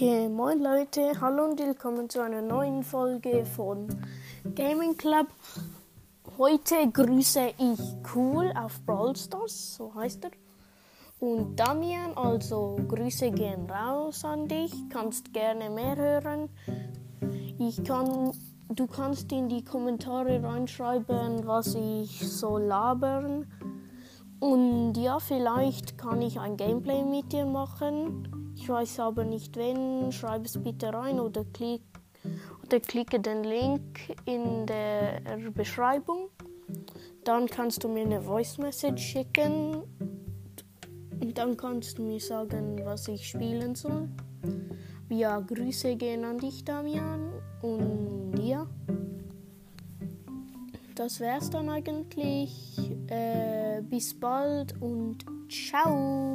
Okay, moin Leute, hallo und willkommen zu einer neuen Folge von Gaming Club. Heute grüße ich Cool auf Brawl Stars, so heißt er. Und Damian, also Grüße gehen raus an dich, kannst gerne mehr hören. Ich kann, du kannst in die Kommentare reinschreiben, was ich so labern. Und ja, vielleicht kann ich ein Gameplay mit dir machen. Ich weiß aber nicht wenn. Schreib es bitte rein oder, klick, oder klicke den Link in der Beschreibung. Dann kannst du mir eine Voice Message schicken. Und dann kannst du mir sagen, was ich spielen soll. Ja, Grüße gehen an dich, Damian. Und ja, das wär's dann eigentlich. Äh, bis bald und ciao.